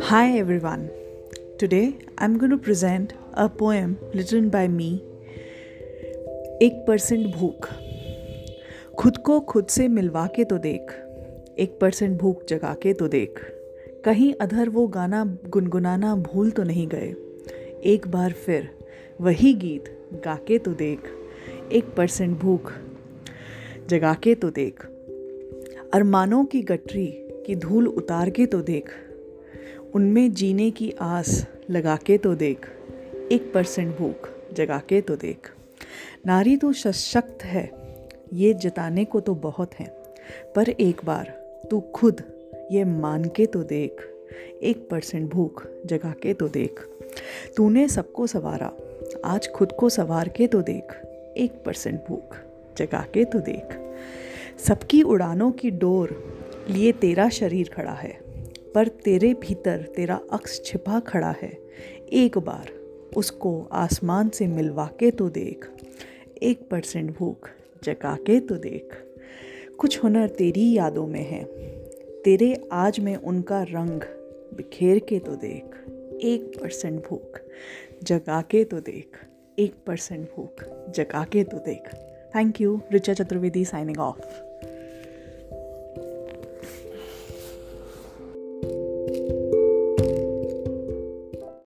Hi, everyone. Today, I'm going to present a poem written by me. एक percent भूख खुद को खुद से मिलवा के तो देख, एक परसेंट भूख जगा के तो देख कहीं अधर वो गाना गुनगुनाना भूल तो नहीं गए एक बार फिर वही गीत गा के तो देख, एक परसेंट भूख जगा के तो देख अरमानों की गठरी की धूल उतार के तो देख, उनमें जीने की आस लगा के तो देख, एक परसेंट भूख जगा के तो देख। नारी तो सशक्त है, ये जताने को तो बहुत है, पर एक बार तू खुद ये मान के तो देख, एक परसेंट भूख जगा के तो देख। तूने सबको सवारा, आज खुद को सवार के तो देख, एक परसेंट भूख जगा के तो देख। सबकी उड़ानों की डोर लिए तेरा शरीर खड़ा है, पर तेरे भीतर तेरा अक्स छिपा खड़ा है। एक बार उसको आसमान से मिलवा के तो देख, एक परसेंट भूख जगा के तो देख। कुछ हुनर तेरी यादों में है, तेरे आज में उनका रंग बिखेर के तो देख। एक परसेंट भूख जगा के तो देख, एक परसेंट भूख जगा के तो देख। Thank you, Richa Chaturvedi signing off.